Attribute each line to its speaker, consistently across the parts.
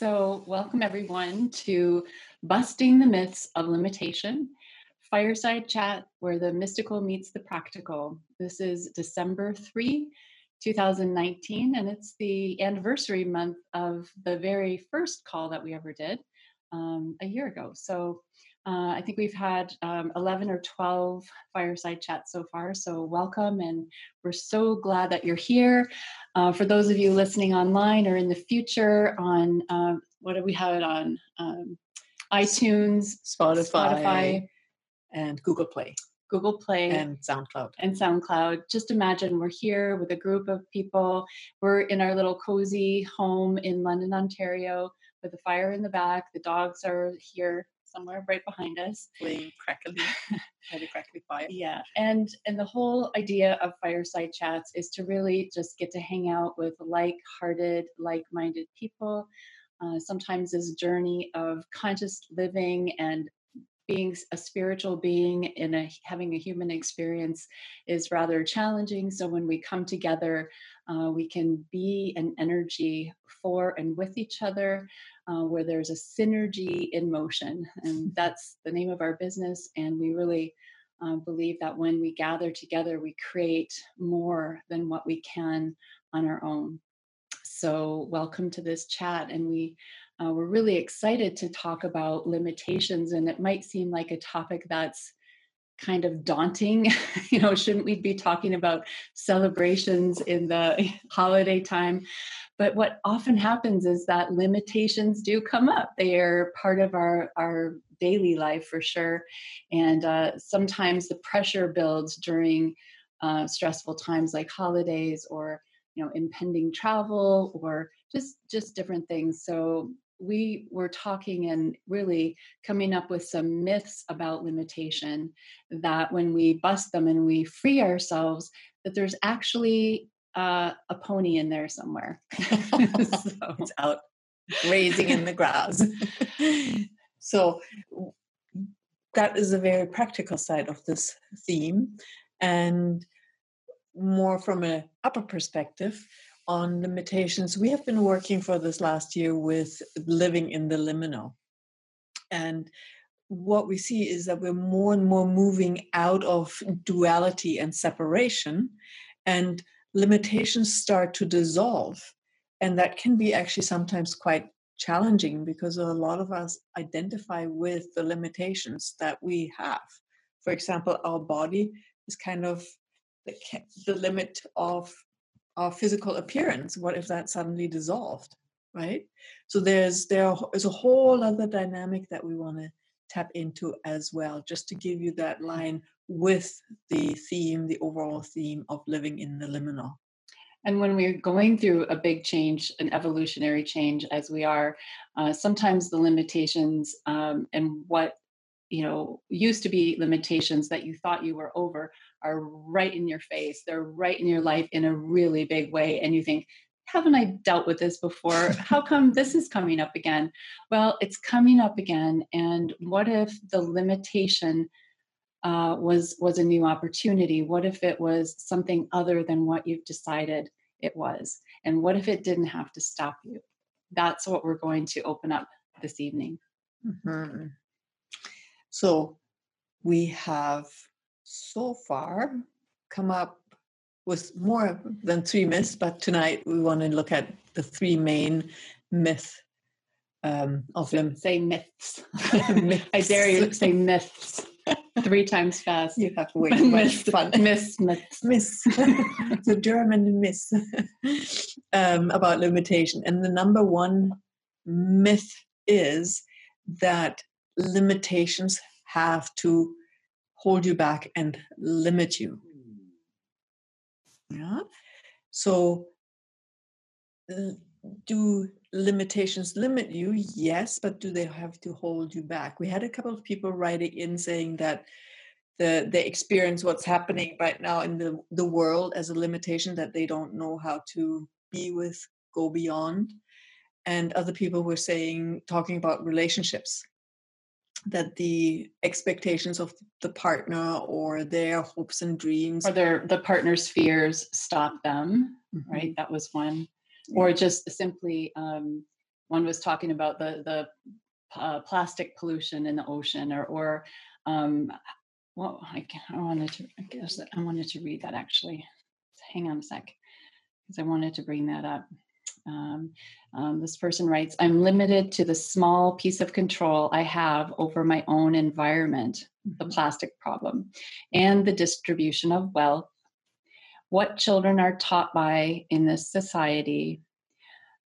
Speaker 1: So, welcome everyone to Busting the Myths of Limitation, Fireside Chat, where the mystical meets the practical. This is December 3, 2019, and it's the anniversary month of the very first call that we ever did um, a year ago. So, uh, I think we've had um, 11 or 12 fireside chats so far. So, welcome, and we're so glad that you're here. Uh, for those of you listening online or in the future on uh, what have we had on um, iTunes,
Speaker 2: Spotify, Spotify, and Google Play.
Speaker 1: Google Play
Speaker 2: and SoundCloud.
Speaker 1: And SoundCloud. Just imagine we're here with a group of people. We're in our little cozy home in London, Ontario, with a fire in the back. The dogs are here somewhere right behind us.
Speaker 2: Playing crackly, had a crackly fire.
Speaker 1: Yeah, and and the whole idea of fireside chats is to really just get to hang out with like-hearted, like-minded people. Uh, sometimes this journey of conscious living and being a spiritual being in a having a human experience is rather challenging so when we come together uh, we can be an energy for and with each other uh, where there's a synergy in motion. And that's the name of our business. And we really uh, believe that when we gather together, we create more than what we can on our own. So, welcome to this chat. And we uh, we're really excited to talk about limitations. And it might seem like a topic that's kind of daunting. you know, shouldn't we be talking about celebrations in the holiday time? But what often happens is that limitations do come up. They are part of our, our daily life for sure. And uh, sometimes the pressure builds during uh, stressful times like holidays or you know impending travel or just just different things so we were talking and really coming up with some myths about limitation that when we bust them and we free ourselves that there's actually uh, a pony in there somewhere.
Speaker 2: so. It's out grazing in the grass. so that is a very practical side of this theme. And more from an upper perspective on limitations, we have been working for this last year with living in the liminal. And what we see is that we're more and more moving out of duality and separation and limitations start to dissolve. And that can be actually sometimes quite challenging because a lot of us identify with the limitations that we have. For example, our body is kind of the, the limit of our physical appearance. What if that suddenly dissolved? Right? So there's there is a whole other dynamic that we want to tap into as well, just to give you that line with the theme, the overall theme of living in the liminal.
Speaker 1: And when we're going through a big change, an evolutionary change, as we are, uh, sometimes the limitations um, and what you know used to be limitations that you thought you were over are right in your face. They're right in your life in a really big way, and you think, haven't I dealt with this before? How come this is coming up again? Well, it's coming up again. And what if the limitation uh, was was a new opportunity? What if it was something other than what you've decided it was? And what if it didn't have to stop you? That's what we're going to open up this evening.
Speaker 2: Mm-hmm. So we have so far come up with more than three myths, but tonight we want to look at the three main myths um, of them.
Speaker 1: Say myths. myths. I dare you say myths three times fast.
Speaker 2: You have way too much fun.
Speaker 1: Miss, miss,
Speaker 2: miss. the German miss um, about limitation. And the number one myth is that limitations have to hold you back and limit you. Yeah. So, do limitations limit you? Yes, but do they have to hold you back? We had a couple of people writing in saying that the they experience what's happening right now in the, the world as a limitation that they don't know how to be with, go beyond. And other people were saying, talking about relationships, that the expectations of the partner or their hopes and dreams
Speaker 1: or their the partner's fears stop them, mm-hmm. right? That was one or just simply um, one was talking about the the uh, plastic pollution in the ocean, or or um, well, I, I wanted to I guess I wanted to read that actually. Hang on a sec, because I wanted to bring that up. Um, um, this person writes, I'm limited to the small piece of control I have over my own environment, the mm-hmm. plastic problem, and the distribution of wealth. What children are taught by in this society.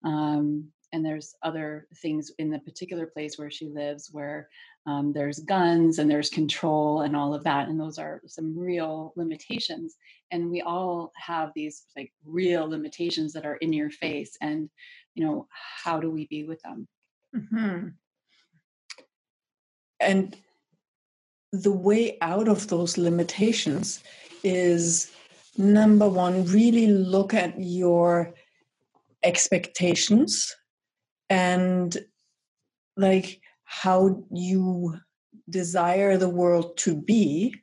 Speaker 1: Um, and there's other things in the particular place where she lives where um, there's guns and there's control and all of that and those are some real limitations and we all have these like real limitations that are in your face and you know how do we be with them mm-hmm.
Speaker 2: and the way out of those limitations is number one really look at your expectations and like how you desire the world to be,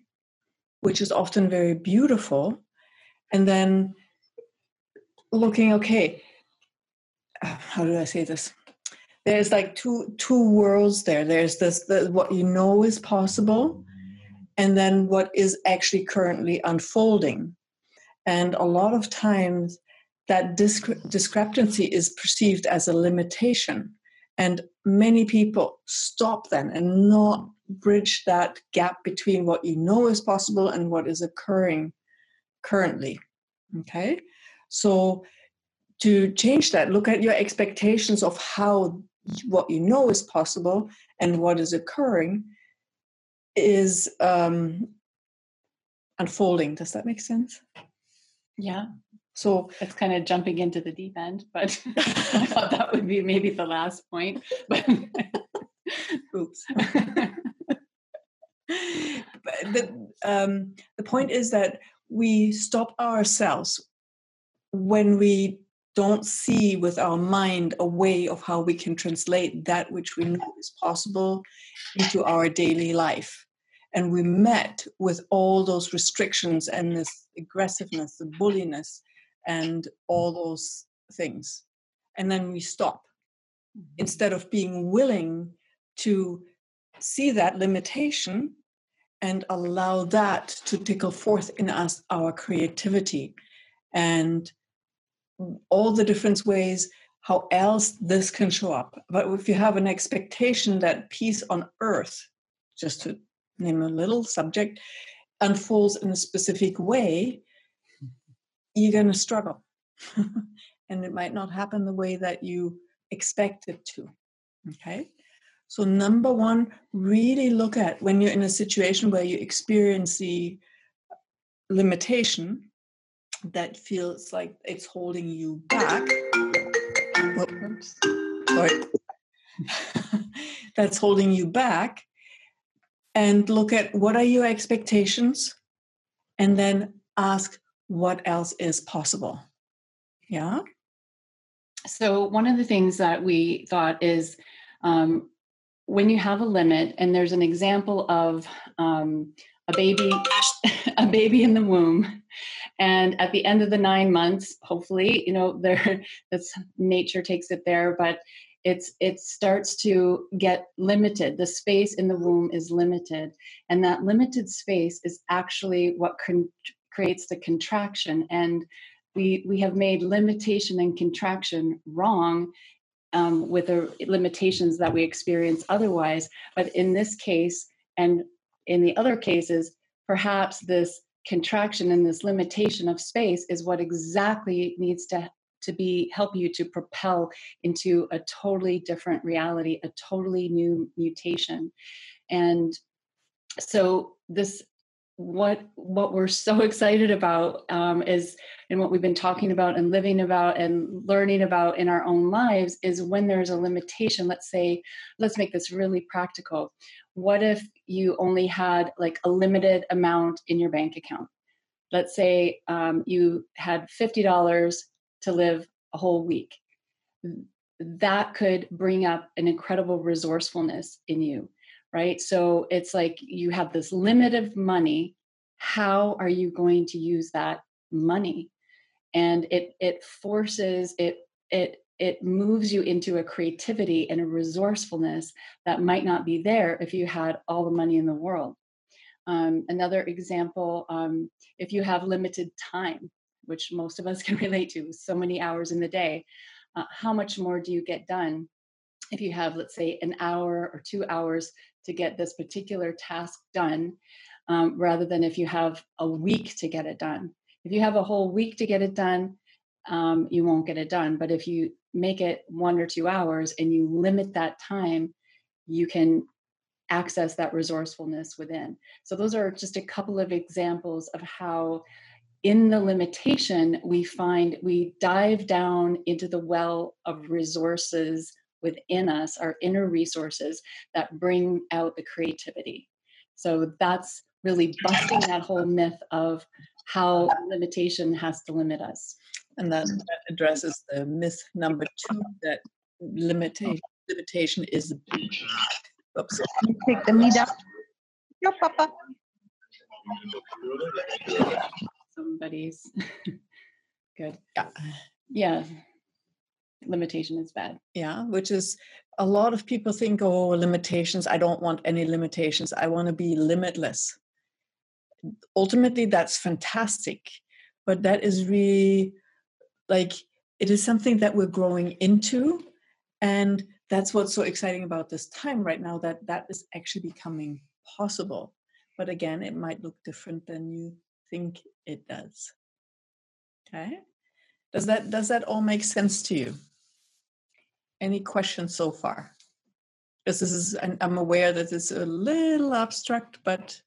Speaker 2: which is often very beautiful, and then looking, okay, how do I say this? There's like two two worlds there. There's this the, what you know is possible, and then what is actually currently unfolding. And a lot of times, that discre- discrepancy is perceived as a limitation and many people stop then and not bridge that gap between what you know is possible and what is occurring currently. Okay? So to change that, look at your expectations of how what you know is possible and what is occurring is um, unfolding. Does that make sense?
Speaker 1: Yeah, so it's kind of jumping into the deep end, but I thought that would be maybe the last point. But
Speaker 2: oops. but the, um, the point is that we stop ourselves when we don't see with our mind a way of how we can translate that which we know is possible into our daily life. And we met with all those restrictions and this aggressiveness, the bulliness, and all those things. And then we stop mm-hmm. instead of being willing to see that limitation and allow that to tickle forth in us our creativity and all the different ways how else this can show up. But if you have an expectation that peace on earth, just to name a little subject, unfolds in a specific way, you're going to struggle. and it might not happen the way that you expect it to. Okay? So, number one, really look at when you're in a situation where you experience the limitation that feels like it's holding you back. Oops. Sorry. That's holding you back. And look at what are your expectations and then ask what else is possible. Yeah.
Speaker 1: So, one of the things that we thought is um, when you have a limit, and there's an example of um, a baby, a baby in the womb, and at the end of the nine months, hopefully, you know, there that's nature takes it there, but it's it starts to get limited the space in the womb is limited and that limited space is actually what can creates the contraction and we we have made limitation and contraction wrong um, with the limitations that we experience otherwise. But in this case and in the other cases perhaps this contraction and this limitation of space is what exactly needs to to be help you to propel into a totally different reality a totally new mutation. And so this what what we're so excited about um, is and what we've been talking about and living about and learning about in our own lives is when there's a limitation let's say let's make this really practical. What if you only had like a limited amount in your bank account? Let's say um, you had $50 to live a whole week. That could bring up an incredible resourcefulness in you right? So it's like you have this limit of money. How are you going to use that money? And it it forces it it it moves you into a creativity and a resourcefulness that might not be there if you had all the money in the world. Um, another example, um, if you have limited time, which most of us can relate to, so many hours in the day, uh, how much more do you get done if you have, let's say, an hour or two hours to get this particular task done, um, rather than if you have a week to get it done? If you have a whole week to get it done, um, you won't get it done. But if you make it one or two hours and you limit that time, you can access that resourcefulness within. So, those are just a couple of examples of how, in the limitation, we find we dive down into the well of resources within us, our inner resources that bring out the creativity. So, that's really busting that whole myth of how limitation has to limit us.
Speaker 2: And that mm. addresses the myth number two that limitation limitation is
Speaker 3: Oops. Take the meat out. Yo, Papa.
Speaker 1: Somebody's good.
Speaker 2: Yeah.
Speaker 1: Yeah. Limitation is bad.
Speaker 2: Yeah, which is a lot of people think, oh, limitations. I don't want any limitations. I want to be limitless. Ultimately, that's fantastic. But that is really like it is something that we're growing into. And that's what's so exciting about this time right now that that is actually becoming possible but again it might look different than you think it does okay does that does that all make sense to you any questions so far? Because this is i'm aware that it's a little abstract but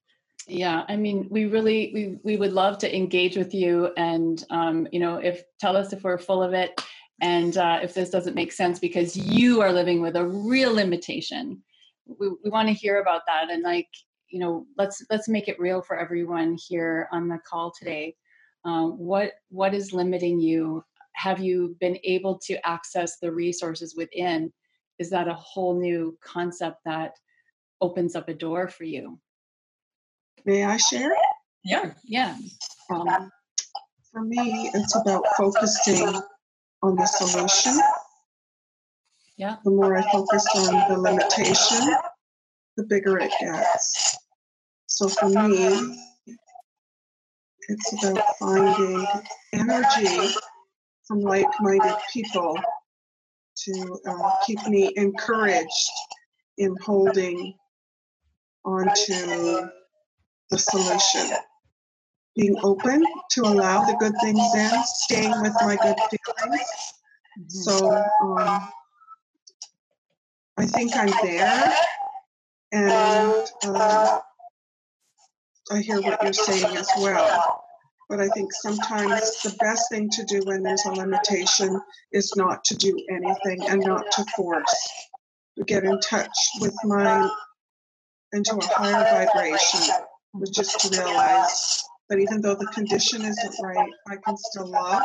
Speaker 1: yeah i mean we really we, we would love to engage with you and um, you know if tell us if we're full of it and uh, if this doesn't make sense because you are living with a real limitation. We, we want to hear about that and like you know let's let's make it real for everyone here on the call today. Um, what what is limiting you have you been able to access the resources within is that a whole new concept that opens up a door for you
Speaker 4: may i share it
Speaker 1: yeah yeah um,
Speaker 4: for me it's about focusing on the solution.
Speaker 1: Yeah.
Speaker 4: The more I focus on the limitation, the bigger it gets. So for me, it's about finding energy from like minded people to uh, keep me encouraged in holding onto the solution being open to allow the good things in, staying with my good feelings. Mm-hmm. So um, I think I'm there, and uh, I hear what you're saying as well. But I think sometimes the best thing to do when there's a limitation is not to do anything and not to force. To get in touch with my into a higher vibration, which is to realize that even though the condition isn't right, I can still love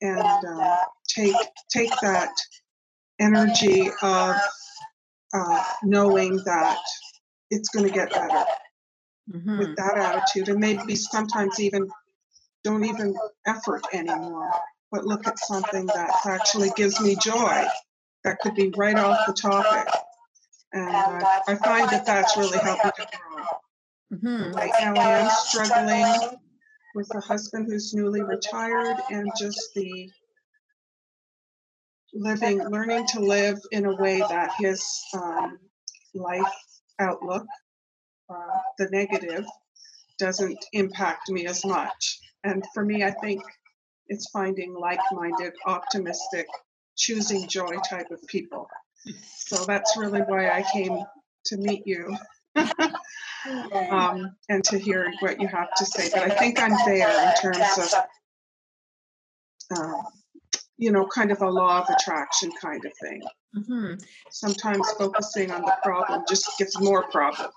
Speaker 4: and uh, take take that energy of uh, knowing that it's going to get better mm-hmm. with that attitude, and maybe sometimes even don't even effort anymore, but look at something that actually gives me joy. That could be right off the topic, and uh, I find that that's really helped me to grow. Mm-hmm. Right now, I am struggling with a husband who's newly retired and just the living, learning to live in a way that his um, life outlook, the negative, doesn't impact me as much. And for me, I think it's finding like minded, optimistic, choosing joy type of people. So that's really why I came to meet you. um, and to hear what you have to say. But I think I'm there in terms of, uh, you know, kind of a law of attraction kind of thing. Mm-hmm. Sometimes focusing on the problem just gives more problem.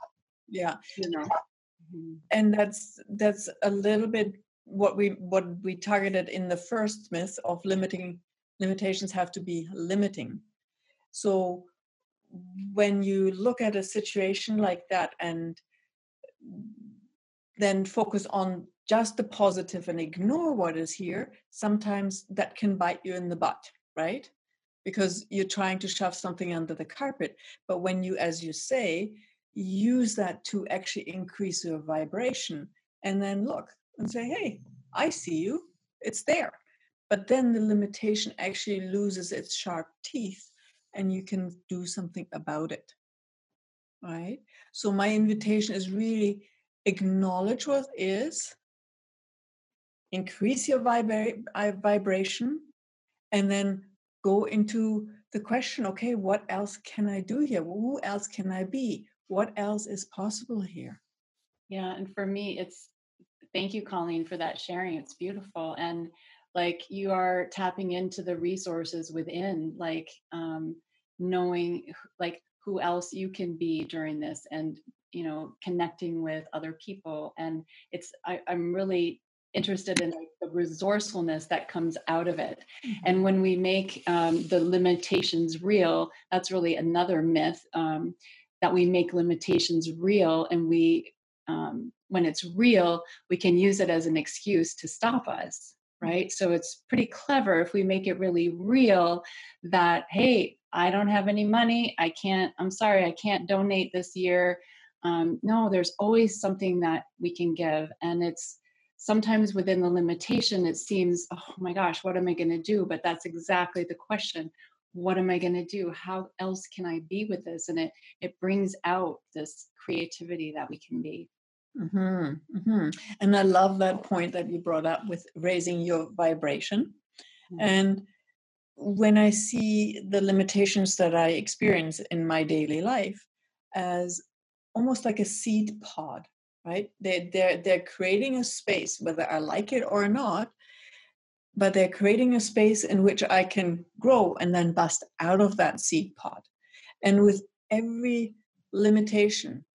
Speaker 2: Yeah,
Speaker 4: you know.
Speaker 2: Mm-hmm. And that's that's a little bit what we what we targeted in the first myth of limiting limitations have to be limiting. So when you look at a situation like that and then focus on just the positive and ignore what is here, sometimes that can bite you in the butt. right? Because you're trying to shove something under the carpet. But when you, as you say, use that to actually increase your vibration and then look and say, hey, I see you, it's there. But then the limitation actually loses its sharp teeth and you can do something about it. Right? So, my invitation is really acknowledge what is, increase your vibra- uh, vibration, and then go into the question okay, what else can I do here? Who else can I be? What else is possible here?
Speaker 1: Yeah, and for me, it's thank you, Colleen, for that sharing. It's beautiful. And like you are tapping into the resources within, like um, knowing like who else you can be during this and you know connecting with other people and it's I, i'm really interested in like, the resourcefulness that comes out of it mm-hmm. and when we make um, the limitations real that's really another myth um, that we make limitations real and we um, when it's real we can use it as an excuse to stop us right? So it's pretty clever if we make it really real that hey i don't have any money i can't i'm sorry i can't donate this year. Um, no there's always something that we can give and it's sometimes within the limitation it seems oh my gosh what am i going to do? But that's exactly the question what am i going to do how else can i be with this and it it brings out this creativity that we can be
Speaker 2: mm-hmm, mm-hmm. and i love that point that you brought up with raising your vibration mm-hmm. and when i see the limitations that i experience in my daily life as almost like a seed pod, right? They, they're, they're creating a space, whether I like it or not, but they're creating a space in which I can grow and then bust out of that seed pod. And with every limitation,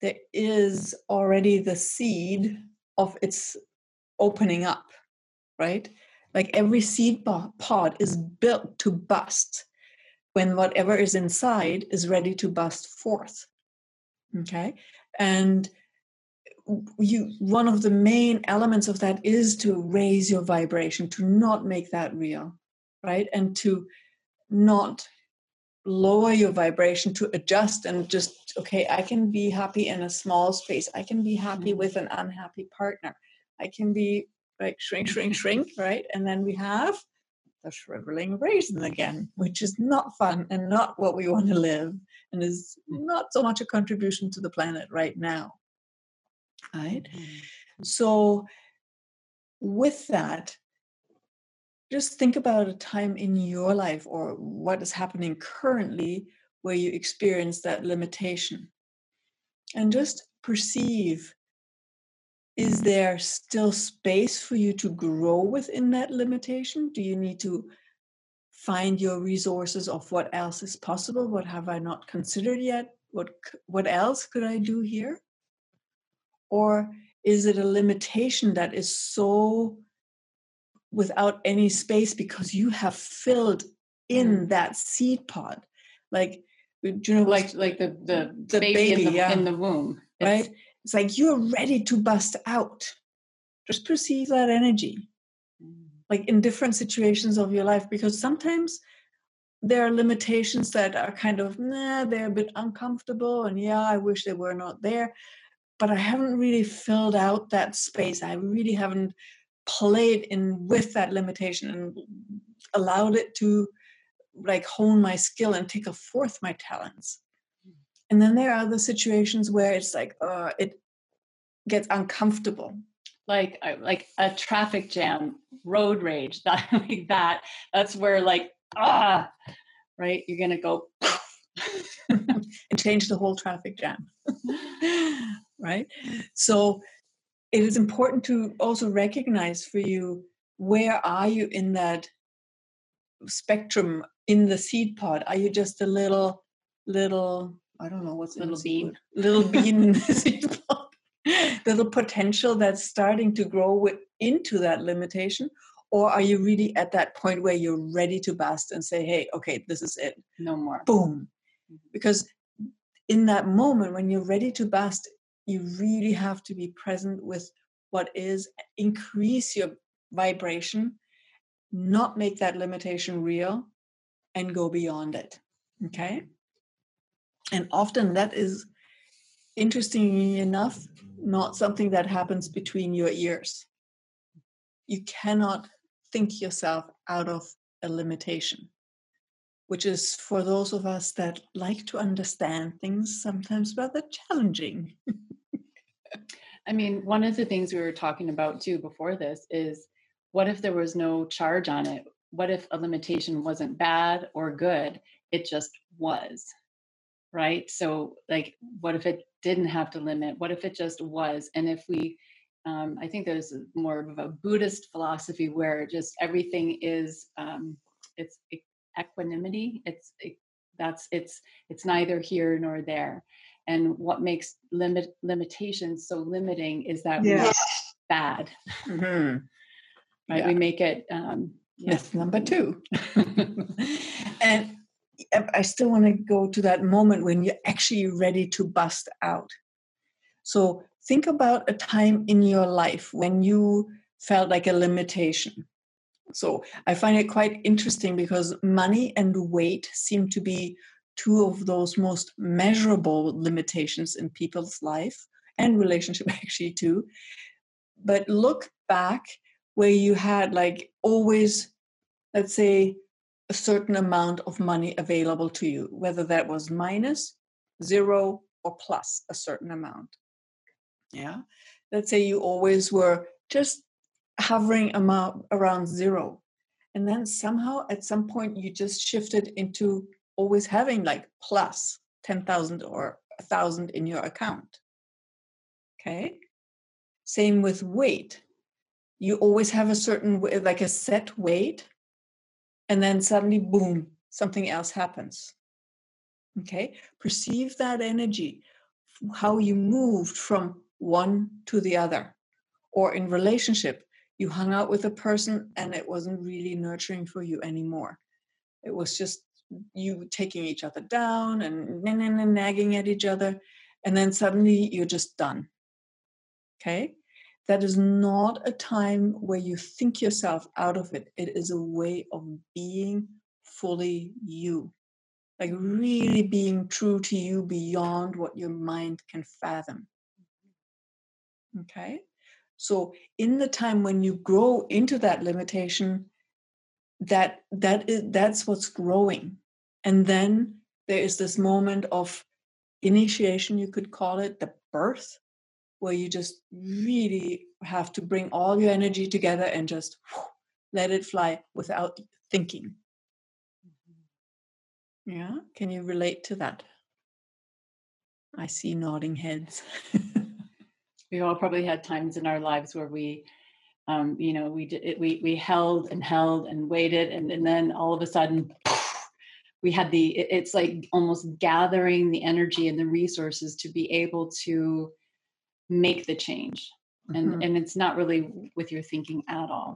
Speaker 2: there is already the seed of its opening up, right? Like every seed pod is built to bust when whatever is inside is ready to bust forth okay and you one of the main elements of that is to raise your vibration to not make that real right? And to not lower your vibration to adjust and just okay i can be happy in a small space. I can be happy mm-hmm. with an unhappy partner. I can be like shrink shrink shrink right? And then we have the shriveling raisin again, which is not fun and not what we want to live and is mm. not so much a contribution to the planet right now. Right? Mm-hmm. So, with that, just think about a time in your life or what is happening currently where you experience that limitation. And just perceive is there still space for you to grow within that limitation? Do you need to find your resources of what else is possible? What have I not considered yet? What what else could I do here? Or is it a limitation that is so without any space because you have filled in mm. that seed pod? Like
Speaker 1: you know like like the the, the baby, baby in, the, yeah. in the womb.
Speaker 2: It's, right? It's like you're ready to bust out. Just perceive that energy, mm. like in different situations of your life, because sometimes there are limitations that are kind of, nah, they're a bit uncomfortable, and yeah, I wish they were not there. But I haven't really filled out that space. I really haven't played in with that limitation and allowed it to like hone my skill and take forth my talents. And then there are other situations where it's like uh, it gets uncomfortable.
Speaker 1: Like like a traffic jam road rage that like that that's where like ah right? You're gonna go
Speaker 2: and change the whole traffic jam right? So it is important to also recognize for you where are you in that spectrum in the seed pod? Are you just a little little I don't know what's
Speaker 1: little bean,
Speaker 2: little bean, in the seed pod, little potential that's starting to grow into that limitation, or are you really at that point where you're ready to bust and say, "Hey, okay, this is it,
Speaker 1: no more."
Speaker 2: Boom, mm-hmm. because in that moment when you're ready to bust, you really have to be present with what is, increase your vibration, not make that limitation real and go beyond it. Okay. And often that is, interestingly enough, not something that happens between your ears. You cannot think yourself out of a limitation, which is for those of us that like to understand things sometimes rather challenging.
Speaker 1: I mean, one of the things we were talking about too before this is what if there was no charge on it? What if a limitation wasn't bad or good? It just was, right? So, like, what if it didn't have to limit? What if it just was? And if we, um, I think there's more of a Buddhist philosophy where just everything is, um, it's equanimity. It's it, that's it's it's neither here nor there. And what makes limit limitations so limiting is that
Speaker 4: Yeah.
Speaker 1: we're bad,
Speaker 2: Mm-hmm.
Speaker 1: right?
Speaker 2: Yeah.
Speaker 1: We make it. Um, yeah.
Speaker 2: Myth number two. and I- I still want to go to that moment when you're actually ready to bust out. So think about a time in your life when you felt like a limitation. So I find it quite interesting because money and weight seem to be two of those most measurable limitations in people's life and relationship actually too. But look back where you had like always, let's say, a certain amount of money available to you, whether that was minus, zero, or plus a certain amount. Yeah. Let's say you always were just hovering amount around zero. And then somehow at some point you just shifted into always having like plus 10,000 or 1,000 in your account. Okay. Same with weight. You always have a certain, like a set weight, and then suddenly, boom, something else happens. Okay. Perceive that energy, how you moved from one to the other. Or in relationship, you hung out with a person and it wasn't really nurturing for you anymore. It was just you taking each other down and na- na- na- nagging at each other. And then suddenly you're just done. Okay? That is not a time where you think yourself out of it. It is a way of being fully you. Like really being true to you beyond what your mind can fathom. Okay? So in the time when you grow into that limitation, that that is that's what's growing. And then there is this moment of initiation, you could call it the birth, where you just really have to bring all your energy together and just let it fly without thinking. Mm-hmm. Yeah, can you relate to that? I see nodding heads.
Speaker 1: we all probably had times in our lives where we um, you know we did it, we we held and held and waited and, and then all of a sudden we had the it- it's like almost gathering the energy and the resources to be able to make the change and
Speaker 2: Mhm.
Speaker 1: and it's not really with your thinking at all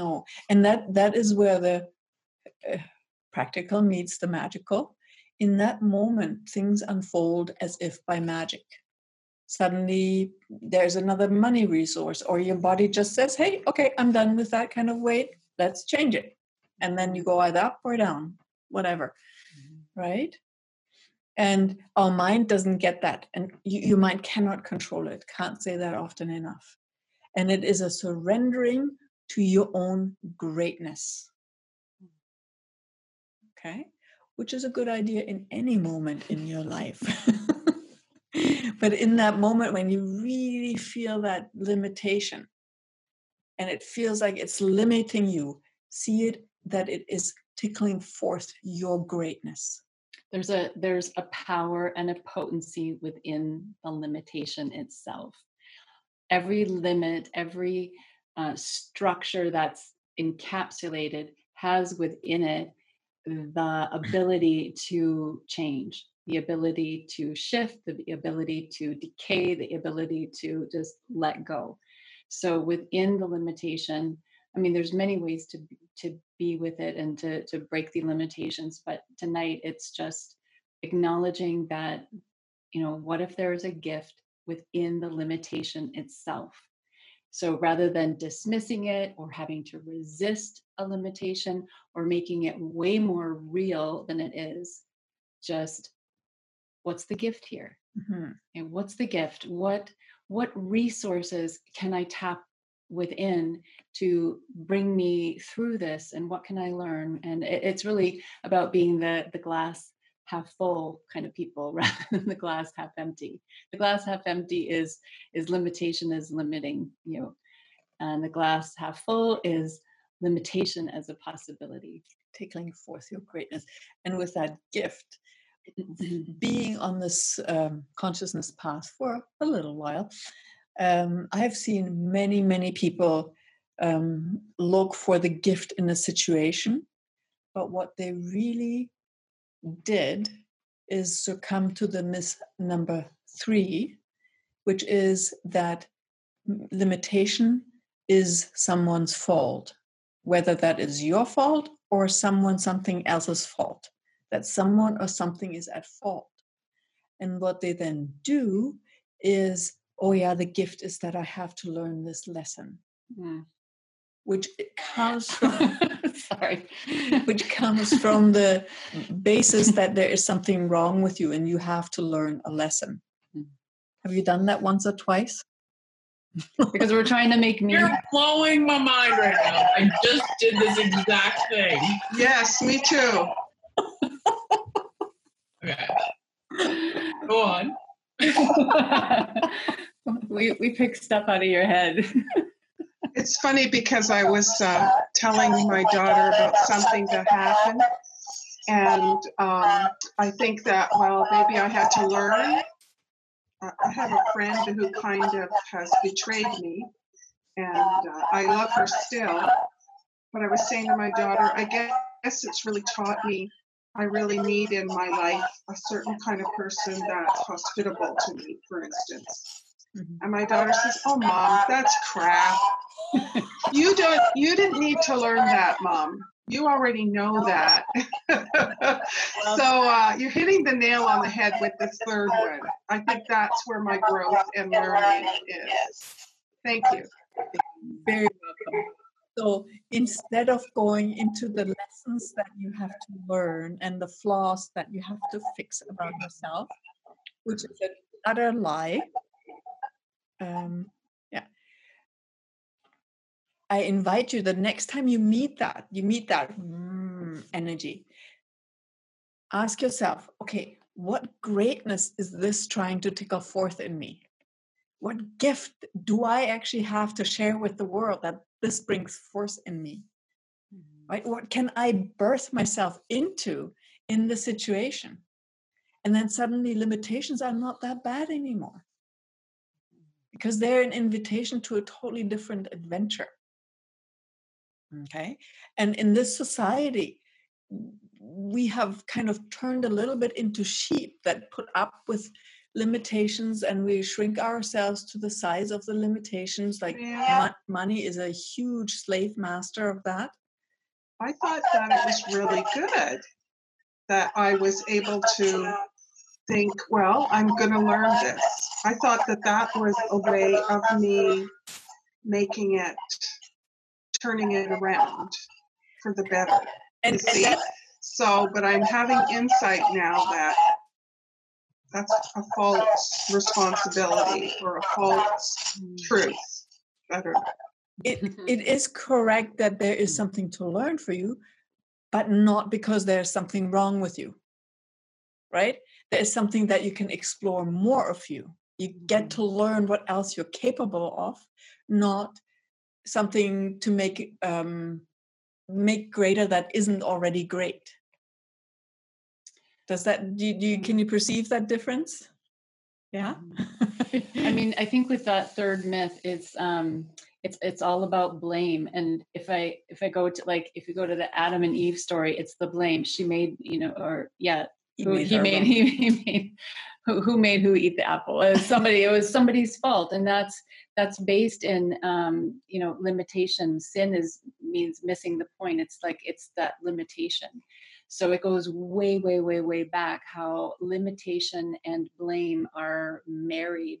Speaker 2: No, and that that is where the uh, practical meets the magical. In that moment, things unfold as if by magic. Suddenly, there's another money resource, or your body just says, "Hey, okay, I'm done with that kind of weight. Let's change it," and then you go either up or down, whatever, mm-hmm. right? And our mind doesn't get that, and you, your mind cannot control it. Can't say that often enough. And it is a surrendering to your own greatness. Hmm. Okay, which is a good idea in any moment in your life. but in that moment when you really feel that limitation and it feels like it's limiting you, see it that it is tickling forth your greatness.
Speaker 1: there's a there's a power and a potency within the limitation itself every limit every uh, structure that's encapsulated has within it the ability to change the ability to shift the ability to decay the ability to just let go. So within the limitation i mean there's many ways to to be with it and to to break the limitations but tonight it's just acknowledging that you know what if there is a gift within the limitation itself? So rather than dismissing it or having to resist a limitation or making it way more real than it is just what's the gift here?
Speaker 2: Mhm.
Speaker 1: and what's the gift? What what resources can i tap within to bring me through this and what can i learn? And it, it's really about being the the glass half full kind of people rather than the glass half empty. The glass half empty is is limitation is limiting you and the glass half full is limitation as a possibility.
Speaker 2: Tickling forth your greatness. And with that gift, being on this um, consciousness path for a little while, um, I've seen many, many people um, look for the gift in a situation, but what they really did is succumb to the miss number three, which is that limitation is someone's fault, whether that is your fault or someone something else's fault that someone or something is at fault. And what they then do is, oh, yeah, the gift is that I have to learn this lesson,
Speaker 1: Mm.
Speaker 2: which comes from,
Speaker 1: sorry
Speaker 2: which comes from the basis that there is something wrong with you and you have to learn a lesson.
Speaker 1: Mm.
Speaker 2: Have you done that once or twice?
Speaker 1: because we're trying to make me
Speaker 5: You're blowing my mind right now. I just did this exact thing.
Speaker 4: Yes, me too.
Speaker 5: Okay. Go on.
Speaker 1: we we pick stuff out of your head
Speaker 4: It's funny because I was uh, telling my daughter about something that happened, and um, I think that well, maybe I had to learn. Uh, I have a friend who kind of has betrayed me, and uh, I love her still. But I was saying to my daughter, I guess it's really taught me I really need in my life a certain kind of person that's hospitable to me, for instance.
Speaker 2: Mhm.
Speaker 4: And my daughter says, "Oh, mom, that's crap. You don't. You didn't need to learn that, mom. You already know that." so uh, you're hitting the nail on the head with this third one. I think that's where my growth and learning is. Thank you.
Speaker 2: Very welcome. So instead of going into the lessons that you have to learn and the flaws that you have to fix about yourself, which is an utter lie, um, yeah. I invite you the next time you meet that, you meet that mm, energy. Ask yourself, okay, what greatness is this trying to tickle forth in me? What gift do I actually have to share with the world that this brings forth in me? Mm-hmm. Right? What can I birth myself into in the situation? And then suddenly limitations are not that bad anymore because they're an invitation to a totally different adventure. Okay. And in this society, we have kind of turned a little bit into sheep that put up with limitations and we shrink ourselves to the size of the limitations. Like
Speaker 4: Yeah.
Speaker 2: mo- money is a huge slave master of that.
Speaker 4: I thought that it was really good that I was able to think, well, I'm going to learn this. I thought that that was a way of me making it, turning it around for the better.
Speaker 2: And,
Speaker 4: see? So, but I'm having insight now that that's a false responsibility or a false truth. Better.
Speaker 2: it, it is correct that there is something to learn for you, but not because there's something wrong with you. Right? There is something that you can explore more of you. You get to learn what else you're capable of, not something to make um, make greater that isn't already great. Does that do you, do you can you perceive that difference? Yeah.
Speaker 1: I mean, I think with that third myth, it's um, it's it's all about blame. And if I if I go to like if you go to the Adam and Eve story, it's the blame. She made you know, or yeah,
Speaker 2: He
Speaker 1: who
Speaker 2: made
Speaker 1: he made he, he made who, who made who eat the apple it was somebody it was somebody's fault and that's that's based in um you know limitation sin is means missing the point it's like it's that limitation so it goes way way way way back how limitation and blame are married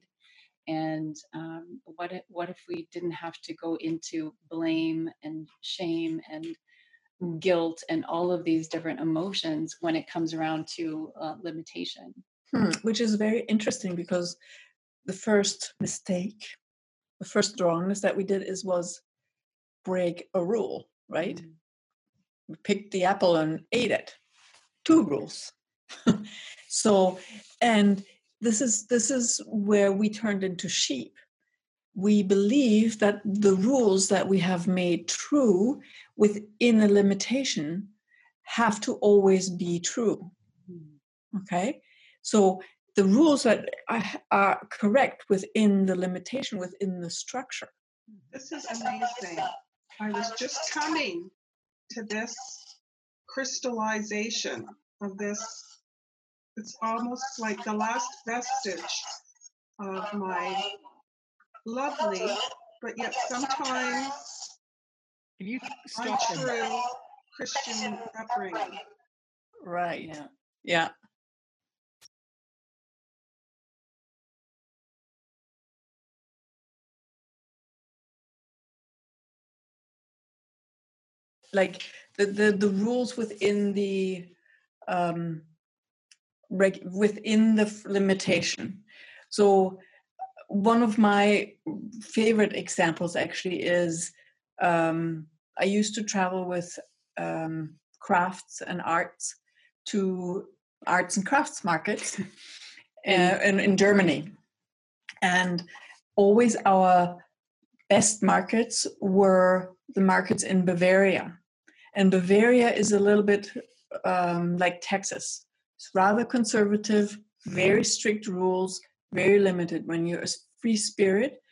Speaker 1: and um, what if, what if we didn't have to go into blame and shame and guilt and all of these different emotions when it comes around to uh, limitation
Speaker 2: Hmm, which is very interesting because the first mistake, the first wrongness that we did is was break a rule, right?
Speaker 1: Mm.
Speaker 2: Picked the apple and ate it. Two rules. so, and this is this is where we turned into sheep. We believe that the rules that we have made true within a limitation have to always be true.
Speaker 1: Mm.
Speaker 2: Okay, so the rules that are correct within the limitation, within the structure.
Speaker 4: This is amazing. I was just coming to this crystallization of this. It's almost like the last vestige of my lovely, but yet sometimes
Speaker 3: Can you stop them?
Speaker 4: untrue Christian upbringing.
Speaker 2: Right.
Speaker 1: yeah
Speaker 2: Yeah. Like the, the, the rules within the um, reg- within the f- limitation. So one of my favorite examples actually is um, I used to travel with um, crafts and arts to arts and crafts markets uh, in, in Germany. And always our best markets were the markets in Bavaria. And Bavaria is a little bit um, like Texas. It's rather conservative, very strict rules, very limited. When you're a free spirit,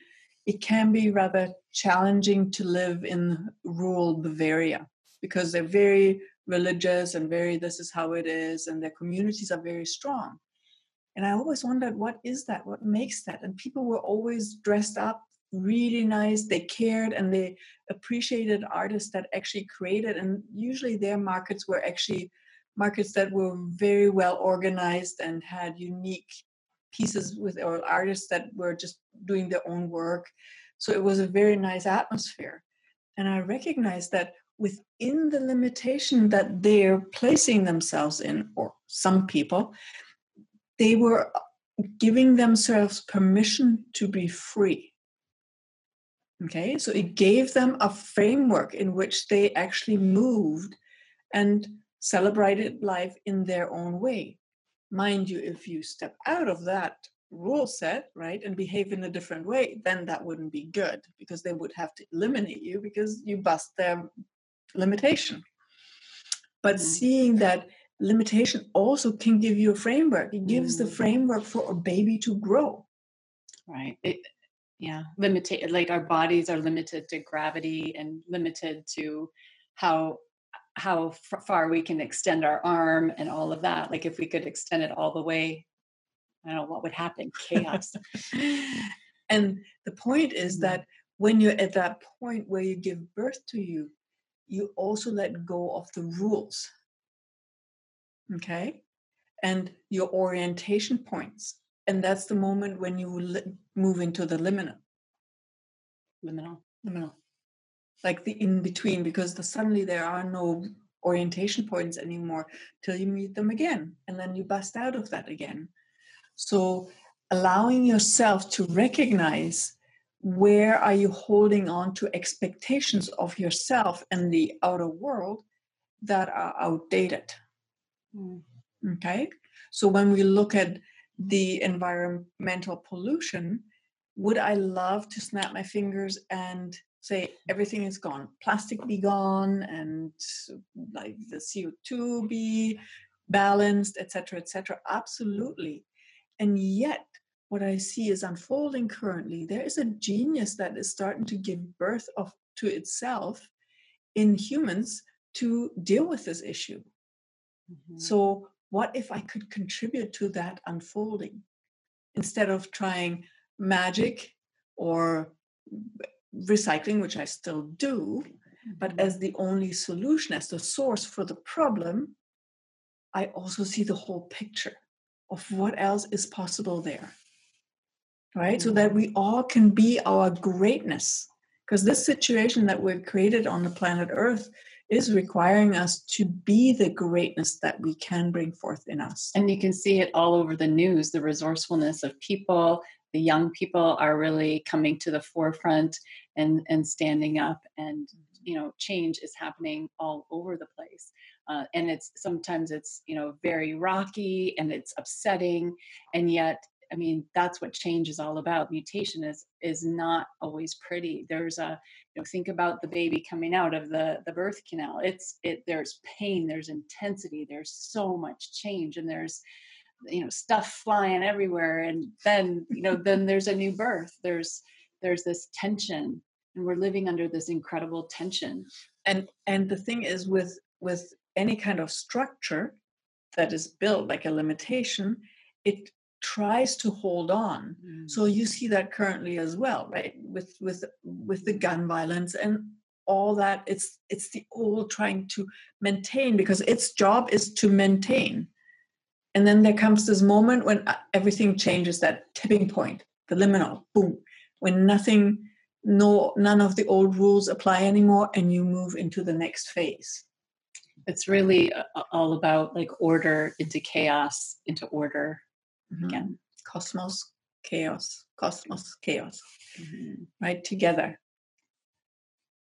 Speaker 2: it can be rather challenging to live in rural Bavaria because they're very religious and very this is how it is and their communities are very strong and i always wondered what is that what makes that and people were always dressed up really nice they cared and they appreciated artists that actually created and usually their markets were actually markets that were very well organized and had unique pieces with or artists that were just doing their own work so it was a very nice atmosphere and i recognized that within the limitation that they're placing themselves in, or some people, they were giving themselves permission to be free. Okay, so it gave them a framework in which they actually moved and celebrated life in their own way. Mind you, if you step out of that rule set, right, and behave in a different way, then that wouldn't be good because they would have to eliminate you because you bust their limitation. But
Speaker 1: Mhm.
Speaker 2: seeing that limitation also can give you a framework, it gives the
Speaker 1: Mm.
Speaker 2: framework for a baby to grow.
Speaker 1: right it, yeah limited like our bodies are limited to gravity and limited to how how far we can extend our arm and all of that like if we could extend it all the way i don't know what would happen chaos
Speaker 2: and the point is
Speaker 1: Mhm.
Speaker 2: that when you're at that point where you give birth to you, you also let go of the rules. Okay? And your orientation points. And that's the moment when you li- move into the liminal.
Speaker 1: liminal
Speaker 2: liminal. Like the in between, because the, suddenly there are no orientation points anymore till you meet them again. And then you bust out of that again. So allowing yourself to recognize where are you holding on to expectations of yourself and the outer world that are outdated
Speaker 1: Mm.
Speaker 2: okay so when we look at the environmental pollution would i love to snap my fingers and say everything is gone? Plastic be gone and like the co2 be balanced etc etc absolutely. And yet what i see is unfolding currently there is a genius that is starting to give birth of to itself in humans to deal with this issue.
Speaker 1: Mhm.
Speaker 2: so, what if I could contribute to that unfolding instead of trying magic or recycling, which I still do, but
Speaker 1: Mhm.
Speaker 2: as the only solution, as the source for the problem? I also see the whole picture of what else is possible there. right? So that we all can be our greatness. Because this situation that we've created on the planet Earth is requiring us to be the greatness that we can bring forth in us.
Speaker 1: And you can see it all over the news the resourcefulness of people. The young people are really coming to the forefront and, and standing up, and you know, change is happening all over the place. Uh, and it's sometimes it's you know very rocky and it's upsetting, and yet I mean, that's what change is all about. Mutation is is not always pretty. There's a you know, think about the baby coming out of the the birth canal. It's it there's pain, there's intensity, there's so much change, and there's you know stuff flying everywhere. And then you know then there's a new birth. There's there's this tension, and we're living under this incredible tension.
Speaker 2: And and the thing is with with any kind of structure that is built like a limitation, it tries to hold on. Mm. so you see that currently as well right? With with with the gun violence and all that it's it's the old trying to maintain because its job is to maintain. And then there comes this moment when uh, everything changes that tipping point the liminal boom when nothing no none of the old rules apply anymore and you move into the next phase.
Speaker 1: It's really uh, all about like order into chaos into order mm-hmm. again
Speaker 2: cosmos chaos cosmos chaos mm-hmm. right together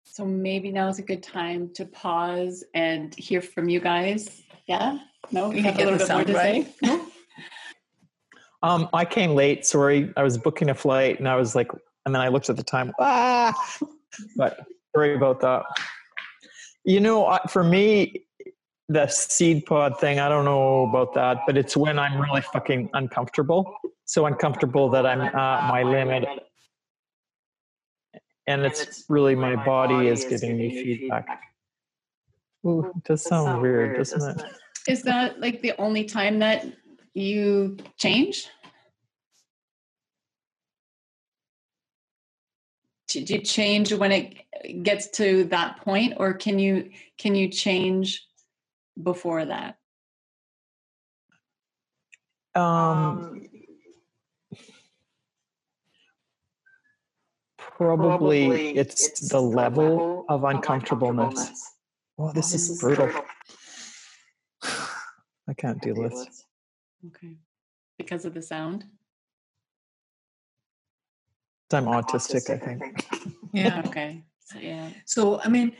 Speaker 1: so maybe now is a good time to pause and hear from you guys yeah no you have a little bit more to right? say
Speaker 6: um, I came late. Sorry, I was booking a flight, and I was like, and then I looked at the time. Ah, but sorry about that. You know, for me, the seed pod thing, I don't know about that, but it's when I'm really fucking uncomfortable. So uncomfortable that I'm at my limit. And it's really my body is giving me feedback. Ooh, it does sound weird, doesn't it?
Speaker 1: Is that like the only time that you change? Did you change when it gets to that point, or can you can you change before that?
Speaker 6: Um, um probably, probably it's, it's, the level, level of uncomfortableness. uncomfortableness. Oh, this, this is brutal. brutal. I can't deal with this.
Speaker 1: Okay. Because of the sound?
Speaker 6: I'm autistic, I think.
Speaker 1: Yeah, okay. So, yeah.
Speaker 2: So, I mean,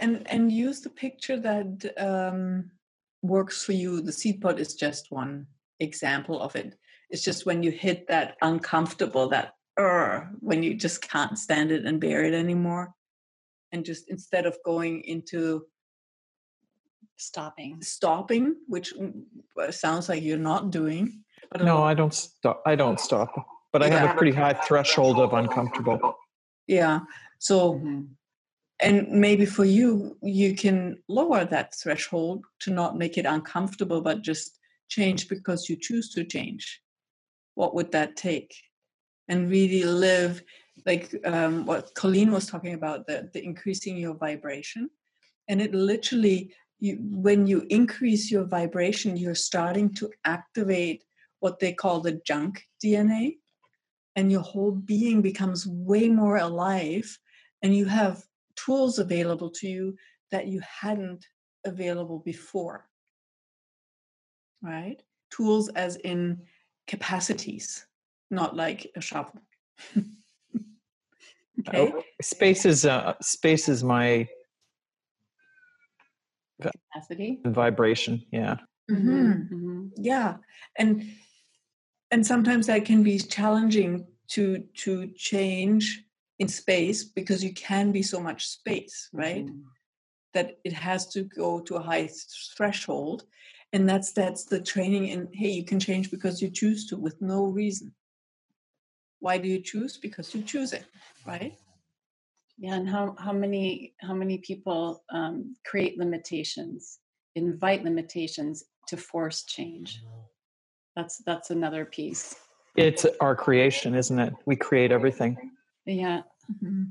Speaker 2: and and use the picture that um, works for you. The seed pod is just one example of it. It's just when you hit that uncomfortable, that er, when you just can't stand it and bear it anymore, and just instead of going into
Speaker 1: stopping,
Speaker 2: stopping, which sounds like you're not doing.
Speaker 6: no, I don't stop. I don't stop, but I have a pretty high threshold of uncomfortable.
Speaker 2: Yeah. So. Mm-hmm and maybe for you you can lower that threshold to not make it uncomfortable but just change because you choose to change. What would that take? And really live like um, what colleen was talking about the, the increasing your vibration. And it literally you, when you increase your vibration you're starting to activate what they call the junk dna and your whole being becomes way more alive and you have tools available to you that you hadn't available before. Right? Tools as in capacities, not like a shovel.
Speaker 6: okay. Oh, space is uh, space is my
Speaker 1: capacity
Speaker 6: vibration. Yeah.
Speaker 2: Mm-hmm. Mm-hmm. Yeah, and and sometimes that can be challenging to to change in space because you can be so much space, right? Mm. That it has to go to a high threshold. And that's that's the training in hey, you can change because you choose to with no reason. Why do you choose? Because you choose it, right?
Speaker 1: Yeah, and how, how many how many people um, create limitations, invite limitations to force change? That's that's another piece.
Speaker 6: It's our creation, isn't it? We create everything.
Speaker 1: Yeah. Mm-hmm.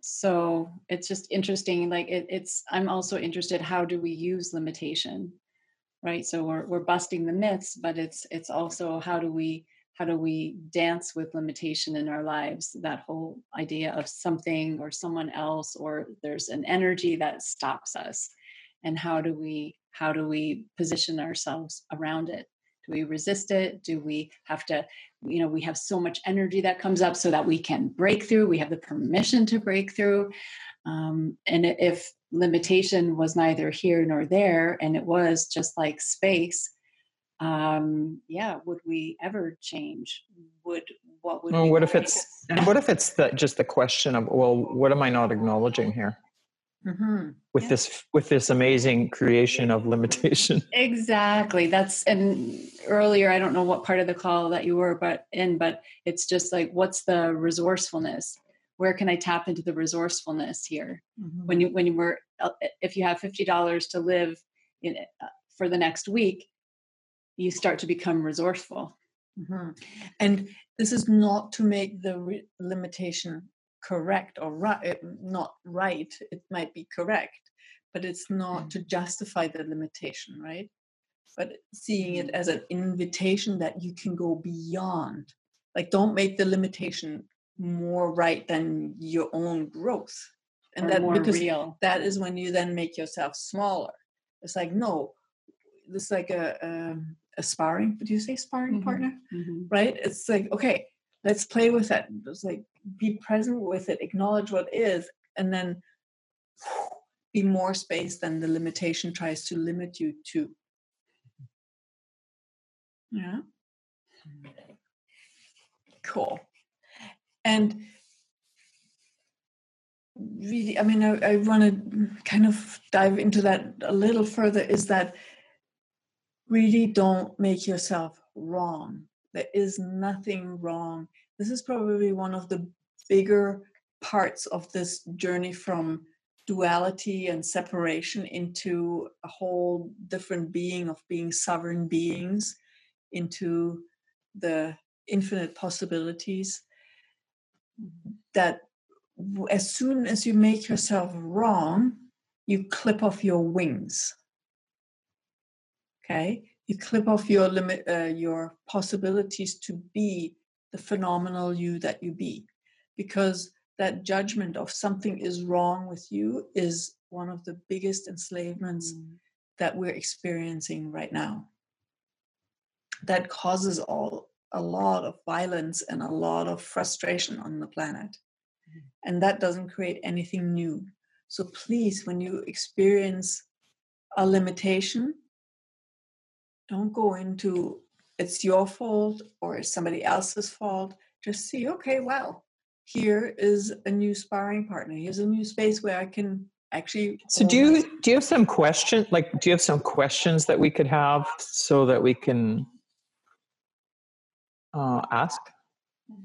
Speaker 1: So it's just interesting. Like it, it's, I'm also interested. How do we use limitation, right? So we're we're busting the myths, but it's it's also how do we how do we dance with limitation in our lives that whole idea of something or someone else or there's an energy that stops us and how do we how do we position ourselves around it do we resist it? Do we have to you know we have so much energy that comes up so that we can break through we have the permission to break through. Um, and if limitation was neither here nor there and it was just like space um yeah would we ever change? Would what would
Speaker 6: Well, what if it's what if it's the, just the question of well, what am I not acknowledging here
Speaker 2: Mhm.
Speaker 6: with
Speaker 1: Yeah.
Speaker 6: this with this amazing creation of limitation?
Speaker 1: exactly that's and earlier i don't know what part of the call that you were but in but it's just like what's the resourcefulness where can i tap into the resourcefulness here
Speaker 2: Mhm.
Speaker 1: when you when you were uh, if you have $50 to live in uh, for the next week you start to become resourceful
Speaker 2: Mhm. And this is not to make the re- limitation correct or right, not right. It might be correct, but it's not to justify the limitation, right? But seeing it as an invitation that you can go beyond. Like, don't make the limitation more right than your own growth. And that because
Speaker 1: real
Speaker 2: that is when you then make yourself smaller. It's like no, it's like a um, a sparring. do you say sparring
Speaker 1: Mhm.
Speaker 2: partner?
Speaker 1: Mhm.
Speaker 2: Right? It's like okay, let's play with that. It's like be present with it, acknowledge what is, and then be more space than the limitation tries to limit you to. Yeah. Cool. And really, I mean, I, I want to kind of dive into that a little further is that really don't make yourself wrong. There is nothing wrong. This is probably one of the bigger parts of this journey from duality and separation into a whole different being of being sovereign beings into the infinite possibilities that as soon as you make yourself wrong you clip off your wings. Okay? You clip off your limit uh, your possibilities to be the phenomenal you that you be because that judgment of something is wrong with you is one of the biggest enslavements
Speaker 1: Mm.
Speaker 2: that we're experiencing right now. That causes all a lot of violence and a lot of frustration on the planet. And that doesn't create anything new. So please when you experience a limitation don't go into it's your fault or it's somebody else's fault. Just see okay well here is a new sparring partner here's a new space where i can actually
Speaker 6: So do you do you have some question like do you have some questions that we could have so that we can uh, ask?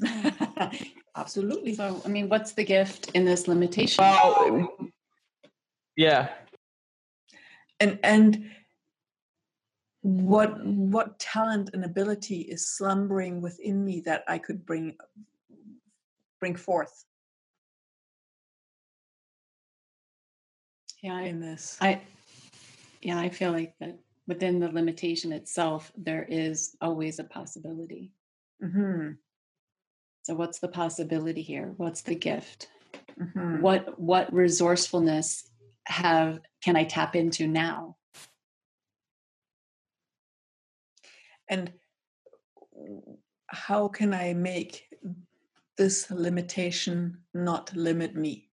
Speaker 2: absolutely
Speaker 1: so i mean what's the gift in this limitation
Speaker 6: Well, yeah.
Speaker 2: and and what what talent and ability is slumbering within me that i could bring bring forth.
Speaker 1: Yeah I,
Speaker 2: in this.
Speaker 1: I yeah i feel like that within the limitation itself there is always a possibility.
Speaker 2: Hmm
Speaker 1: so what's the possibility here? What's the gift?
Speaker 2: Hmm
Speaker 1: what what resourcefulness have can i tap into now?
Speaker 2: And how can i make this limitation not limit me.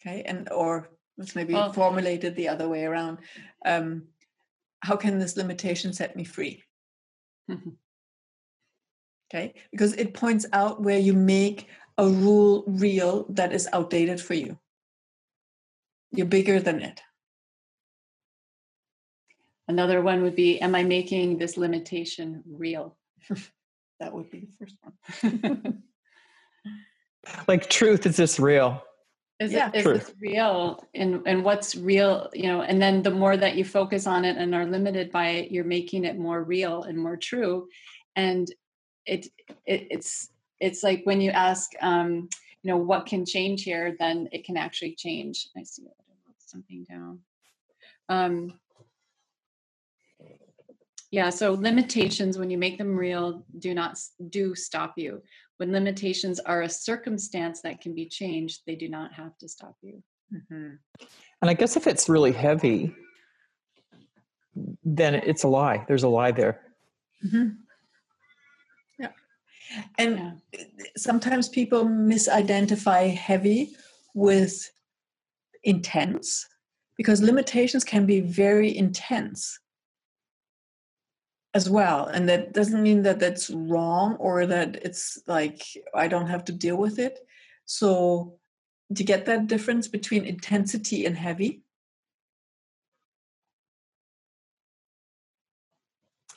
Speaker 2: Okay and or let's maybe
Speaker 1: Well-
Speaker 2: formulate it the other way around um, how can this limitation set me free?
Speaker 1: Mhm.
Speaker 2: okay because it points out where you make a rule real that is outdated for you. You're bigger than it.
Speaker 1: Another one would be am i making this limitation real that would be the first one.
Speaker 6: Like truth is this real?
Speaker 1: is,
Speaker 2: Yeah,
Speaker 1: it, is
Speaker 6: true.
Speaker 1: this real? And and what's real you know and then the more that you focus on it and are limited by it you're making it more real and more true. And it, it it's it's like when you ask um you know what can change here then it can actually change. I see I something down. Um Yeah, so limitations, when you make them real, do not do stop you. When limitations are a circumstance that can be changed, they do not have to stop you.
Speaker 2: Mhm.
Speaker 6: And I guess if it's really heavy, then it's a lie. There's a lie there.
Speaker 2: Mhm. Yeah. And
Speaker 1: Yeah.
Speaker 2: sometimes people misidentify heavy with intense because limitations can be very intense as well and that doesn't mean that that's wrong or that it's like i don't have to deal with it so do you get that difference between intensity and heavy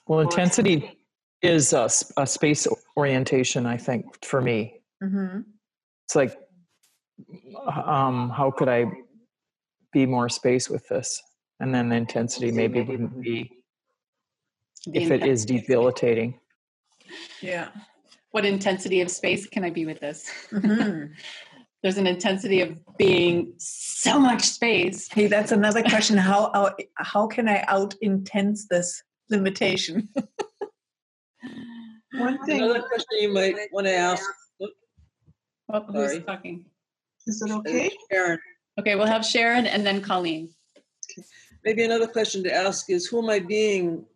Speaker 6: Well, intensity is a space orientation, I think, for me.
Speaker 2: mm-hmm.
Speaker 6: It's like, um, how could I be more space with this? And then the intensity maybe wouldn't be
Speaker 1: The
Speaker 6: if it is
Speaker 1: intensity of space.
Speaker 6: debilitating.
Speaker 2: yeah
Speaker 1: What intensity of space can I be with this?
Speaker 2: Mhm.
Speaker 1: There's an intensity of being so much space.
Speaker 2: hey that's another question how how, how can i out intense this limitation
Speaker 4: One thing,
Speaker 5: Another question you might want to ask,
Speaker 1: Oh, who's
Speaker 5: Sorry.
Speaker 1: talking?
Speaker 4: is it okay?
Speaker 5: Sharon,
Speaker 1: Okay, we'll have Sharon and then Colleen.
Speaker 5: maybe another question to ask is who am I being wi- allo-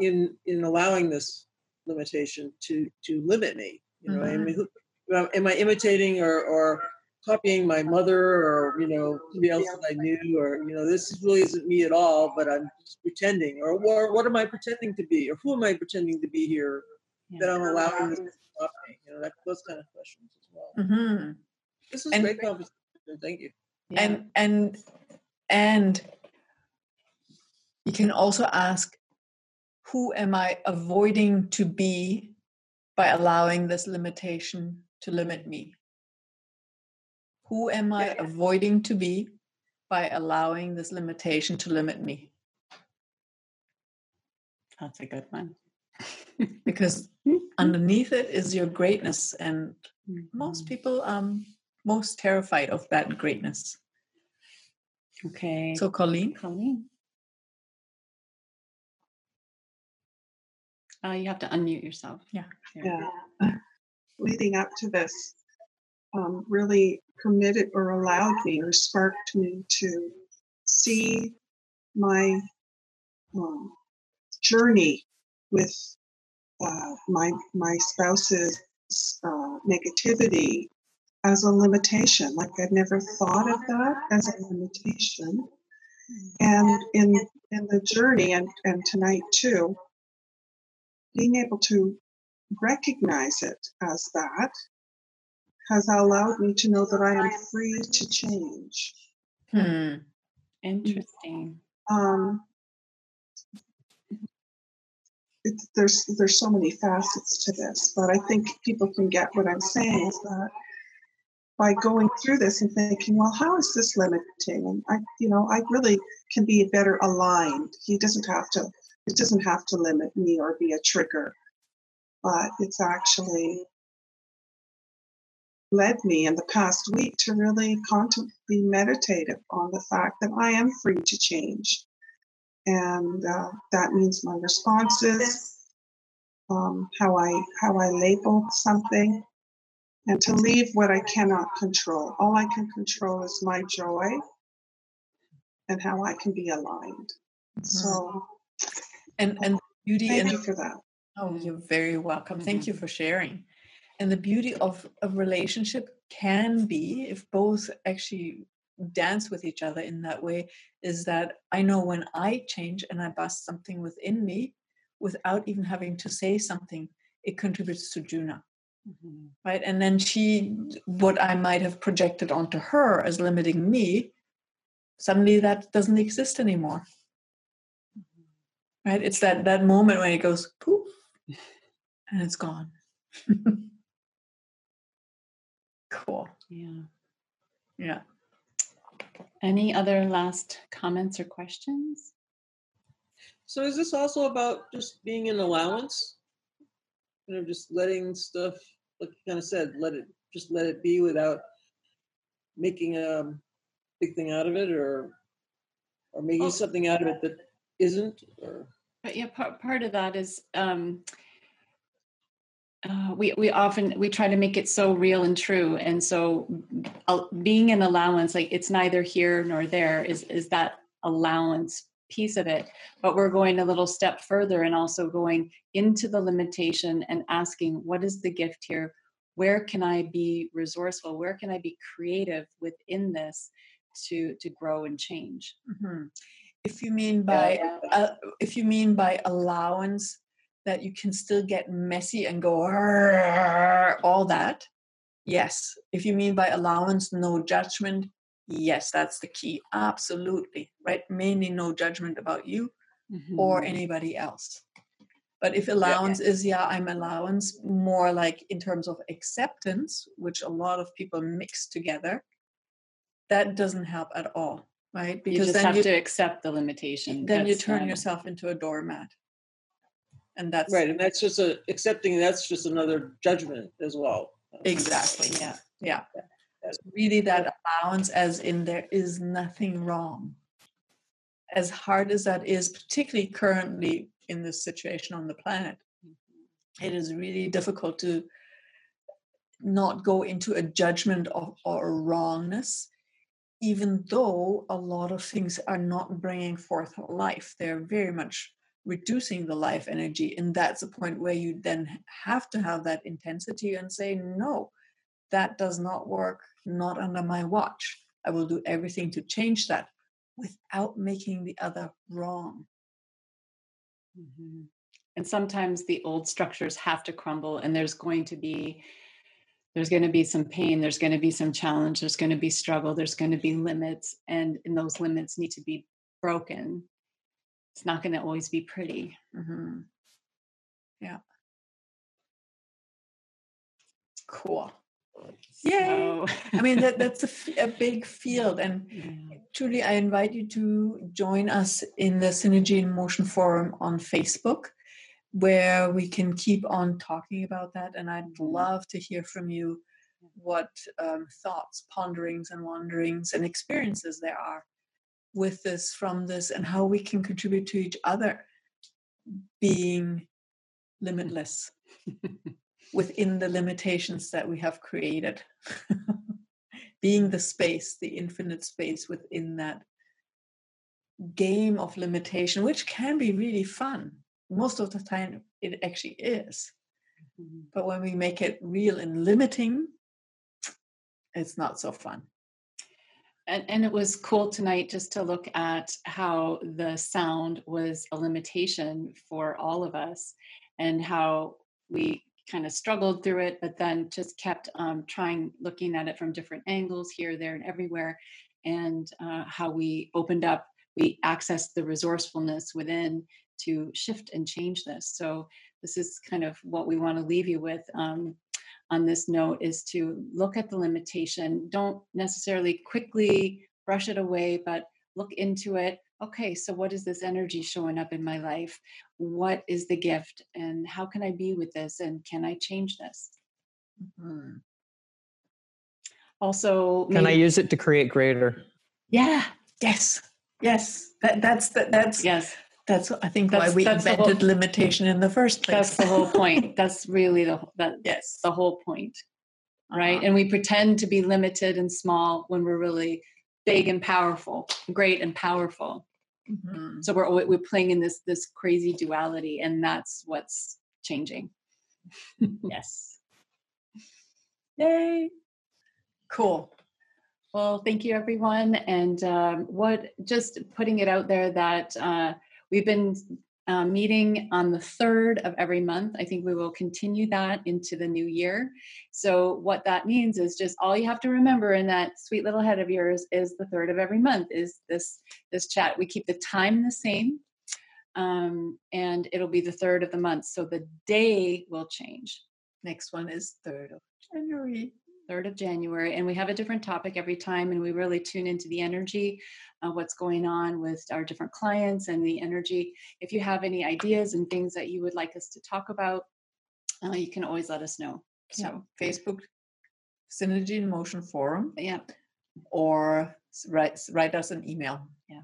Speaker 5: in, in allowing this limitation to, to limit me? You know, I mean, who, am I imitating or, or copying my mother or, you know, somebody else that I knew or, you know, this really isn't me at all, but I'm just pretending or, or what am I pretending to be or who am I pretending to be here that I'm allowing this to stop me? You know, that, those kind of questions as well.
Speaker 2: hmm
Speaker 5: This is
Speaker 2: And-
Speaker 5: great conversation. Thank you.
Speaker 1: Yeah.
Speaker 2: and and and you can also ask who am i avoiding to be by allowing this limitation to limit me who am i
Speaker 5: Yeah.
Speaker 2: avoiding to be by allowing this limitation to limit me
Speaker 1: That's a good one.
Speaker 2: because underneath it is your greatness and most
Speaker 1: Mhm.
Speaker 2: people are most terrified of that greatness
Speaker 1: Okay.
Speaker 2: so colleen
Speaker 1: Colleen. Uh, you have to unmute yourself.
Speaker 2: Yeah.
Speaker 4: Yeah. Leading up to this, um, really permitted or allowed me or sparked me to see my um, journey with uh, my my spouse's uh, negativity as a limitation. Like I'd never thought of that as a limitation. And in in the journey and, and tonight too, being able to recognize it as that has allowed me to know that I am free to change.
Speaker 2: hmm.
Speaker 1: Interesting.
Speaker 4: Um, it's, there's there's so many facets to this, but I think people can get what I'm saying is that by going through this and thinking, well, how is this limiting? And I, you know, I really can be better aligned. He doesn't have to. It doesn't have to limit me or be a trigger, but it's actually led me in the past week to really be meditative on the fact that I am free to change. And uh, that means my responses, um, how I how I label something, and to leave what I cannot control. All I can control is my joy and how I can be aligned. So
Speaker 2: and and beauty
Speaker 4: thank you for that.
Speaker 2: Oh, you're very welcome. Thank you for sharing. And the beauty of a relationship can be, if both actually dance with each other in that way, is that I know when I change and I bust something within me without even having to say something, it contributes to Juna.
Speaker 1: Mhm.
Speaker 2: Right. And then she, what I might have projected onto her as limiting me, suddenly that doesn't exist anymore. Right. It's that that moment when it goes poof and it's gone. cool.
Speaker 1: Yeah.
Speaker 2: Yeah.
Speaker 1: Any other last comments or questions?
Speaker 5: So is this also about just being an allowance? You know, just letting stuff, like you kind of said, let it just let it be without making a big thing out of it, or or making
Speaker 2: Oh.
Speaker 5: something out of it that isn't, or
Speaker 1: But yeah, part part of that is um, uh, we we often we try to make it so real and true, and so uh, being an allowance, like it's neither here nor there, is is that allowance piece of it. But we're going a little step further and also going into the limitation and asking, what is the gift here? Where can I be resourceful? Where can I be creative within this to to grow and change?
Speaker 2: Mhm. If you mean by
Speaker 1: yeah.
Speaker 2: uh, if you mean by allowance that you can still get messy and go all that, yes. If you mean by allowance, no judgment, yes, that's the key. Absolutely, right? Mainly no judgment about you or
Speaker 1: Mhm.
Speaker 2: anybody else. But if allowance is, yeah, I'm allowance, more like in terms of acceptance, which a lot of people mix together, that doesn't help at all, right?
Speaker 1: you just
Speaker 2: then
Speaker 1: have
Speaker 2: you,
Speaker 1: to accept the limitation.
Speaker 2: then you turn
Speaker 1: um,
Speaker 2: yourself into a doormat. And that's
Speaker 5: Right, and that's just a accepting. That's just another judgment as well.
Speaker 2: exactly, yeah, yeah. It's really that allowance, as in there is nothing wrong. As hard as that is, particularly currently in this situation on the planet, it is really difficult to not go into a judgment of, or a wrongness, even though a lot of things are not bringing forth life. They're very much reducing the life energy. And that's a point where you then have to have that intensity and say, no, that does not work, not under my watch. I will do everything to change that without making the other wrong.
Speaker 1: Mhm. And sometimes the old structures have to crumble, and there's going to be there's going to be some pain, there's going to be some challenge, there's going to be struggle, there's going to be limits, and, and those limits need to be broken. It's not going to always be pretty.
Speaker 2: Mhm. Yeah. Cool. Yay.
Speaker 1: So,
Speaker 2: I mean, that, that's a big field. And
Speaker 1: yeah.
Speaker 2: truly, I invite you to join us in the Synergy in Motion Forum on Facebook, where we can keep on talking about that. And I'd love to hear from you what um, thoughts, ponderings, and wanderings and experiences there are with this, from this, and how we can contribute to each other being limitless within the limitations that we have created. being the space, the infinite space within that game of limitation, which can be really fun. Most of the time, it actually is.
Speaker 1: Mhm.
Speaker 2: But when we make it real and limiting, it's not so fun.
Speaker 1: And, and it was cool tonight just to look at how the sound was a limitation for all of us and how we kind of struggled through it, but then just kept um, trying looking at it from different angles here, there, and everywhere, and uh, how we opened up, we accessed the resourcefulness within to shift and change this. So, this is kind of what we want to leave you with. Um, on this note is to look at the limitation. Don't necessarily quickly brush it away, but look into it. Okay, so what is this energy showing up in my life? What is the gift? And how can I be with this? And can I change this?
Speaker 2: Mhm.
Speaker 1: Also,
Speaker 6: Can I use it to create greater?
Speaker 1: Yeah,
Speaker 2: Yes, yes. That, that's the, that's
Speaker 1: yes,
Speaker 2: that's I think
Speaker 1: That's-
Speaker 2: why we
Speaker 1: that's the whole-
Speaker 2: invented limitation in the first place.
Speaker 1: that's the whole point. That's really the that,
Speaker 2: yes,
Speaker 1: the whole point, right?
Speaker 2: Uh-huh.
Speaker 1: And we pretend to be limited and small when we're really big and powerful, great and powerful.
Speaker 2: Mhm.
Speaker 1: so we're we're playing in this this crazy duality and that's what's changing
Speaker 2: yes. Yay! Cool.
Speaker 1: well thank you everyone and um, what just putting it out there that uh, we've been uh, meeting on the third of every month. I think we will continue that into the new year. So what that means is just all you have to remember in that sweet little head of yours is the third of every month is this this chat. We keep the time the same um, and it'll be the third of the month. So the day will change.
Speaker 2: Next one is third of January.
Speaker 1: 3rd of January, and we have a different topic every time, and we really tune into the energy, uh, what's going on with our different clients and the energy. If you have any ideas and things that you would like us to talk about, uh, you can always let us know.
Speaker 2: So
Speaker 1: So,
Speaker 2: Facebook Synergy in Motion Forum,
Speaker 1: yeah.
Speaker 2: or write write us an email. Yeah.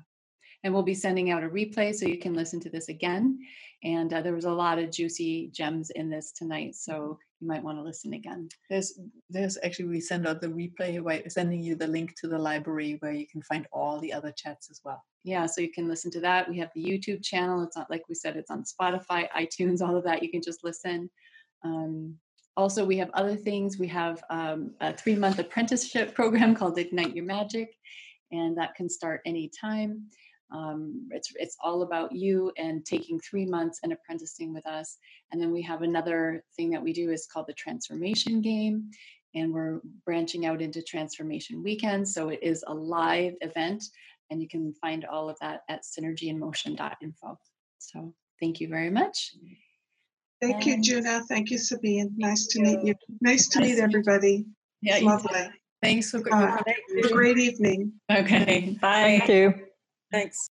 Speaker 1: And we'll be sending out a replay so you can listen to this again. And uh, there was a lot of juicy gems in this tonight, so you might want to listen again.
Speaker 2: There's there's actually we send out the replay by sending you the link to the library where you can find all the other chats as well.
Speaker 1: Yeah, so you can listen to that. We have the YouTube channel. It's not like we said, it's on Spotify, iTunes, all of that. You can just listen. Um, also, we have other things. We have um, a three month apprenticeship program called Ignite Your Magic, and that can start anytime. Um, it's it's all about you and taking three months and apprenticing with us. And then we have another thing that we do is called the transformation game, and we're branching out into transformation weekends. So it is a live event, and you can find all of that at synergyinmotion.info. So thank you very much.
Speaker 4: Thank you,
Speaker 1: And-
Speaker 4: Juna. Thank you, Sabine. Nice to
Speaker 1: Thank
Speaker 4: meet you. Nice to
Speaker 1: Nice
Speaker 4: meet
Speaker 1: to meet you.
Speaker 4: everybody.
Speaker 1: Yeah,
Speaker 4: It's Lovely.
Speaker 2: Thanks for
Speaker 4: Uh, Have a great evening.
Speaker 1: Okay, bye.
Speaker 6: Thank you.
Speaker 5: Thanks.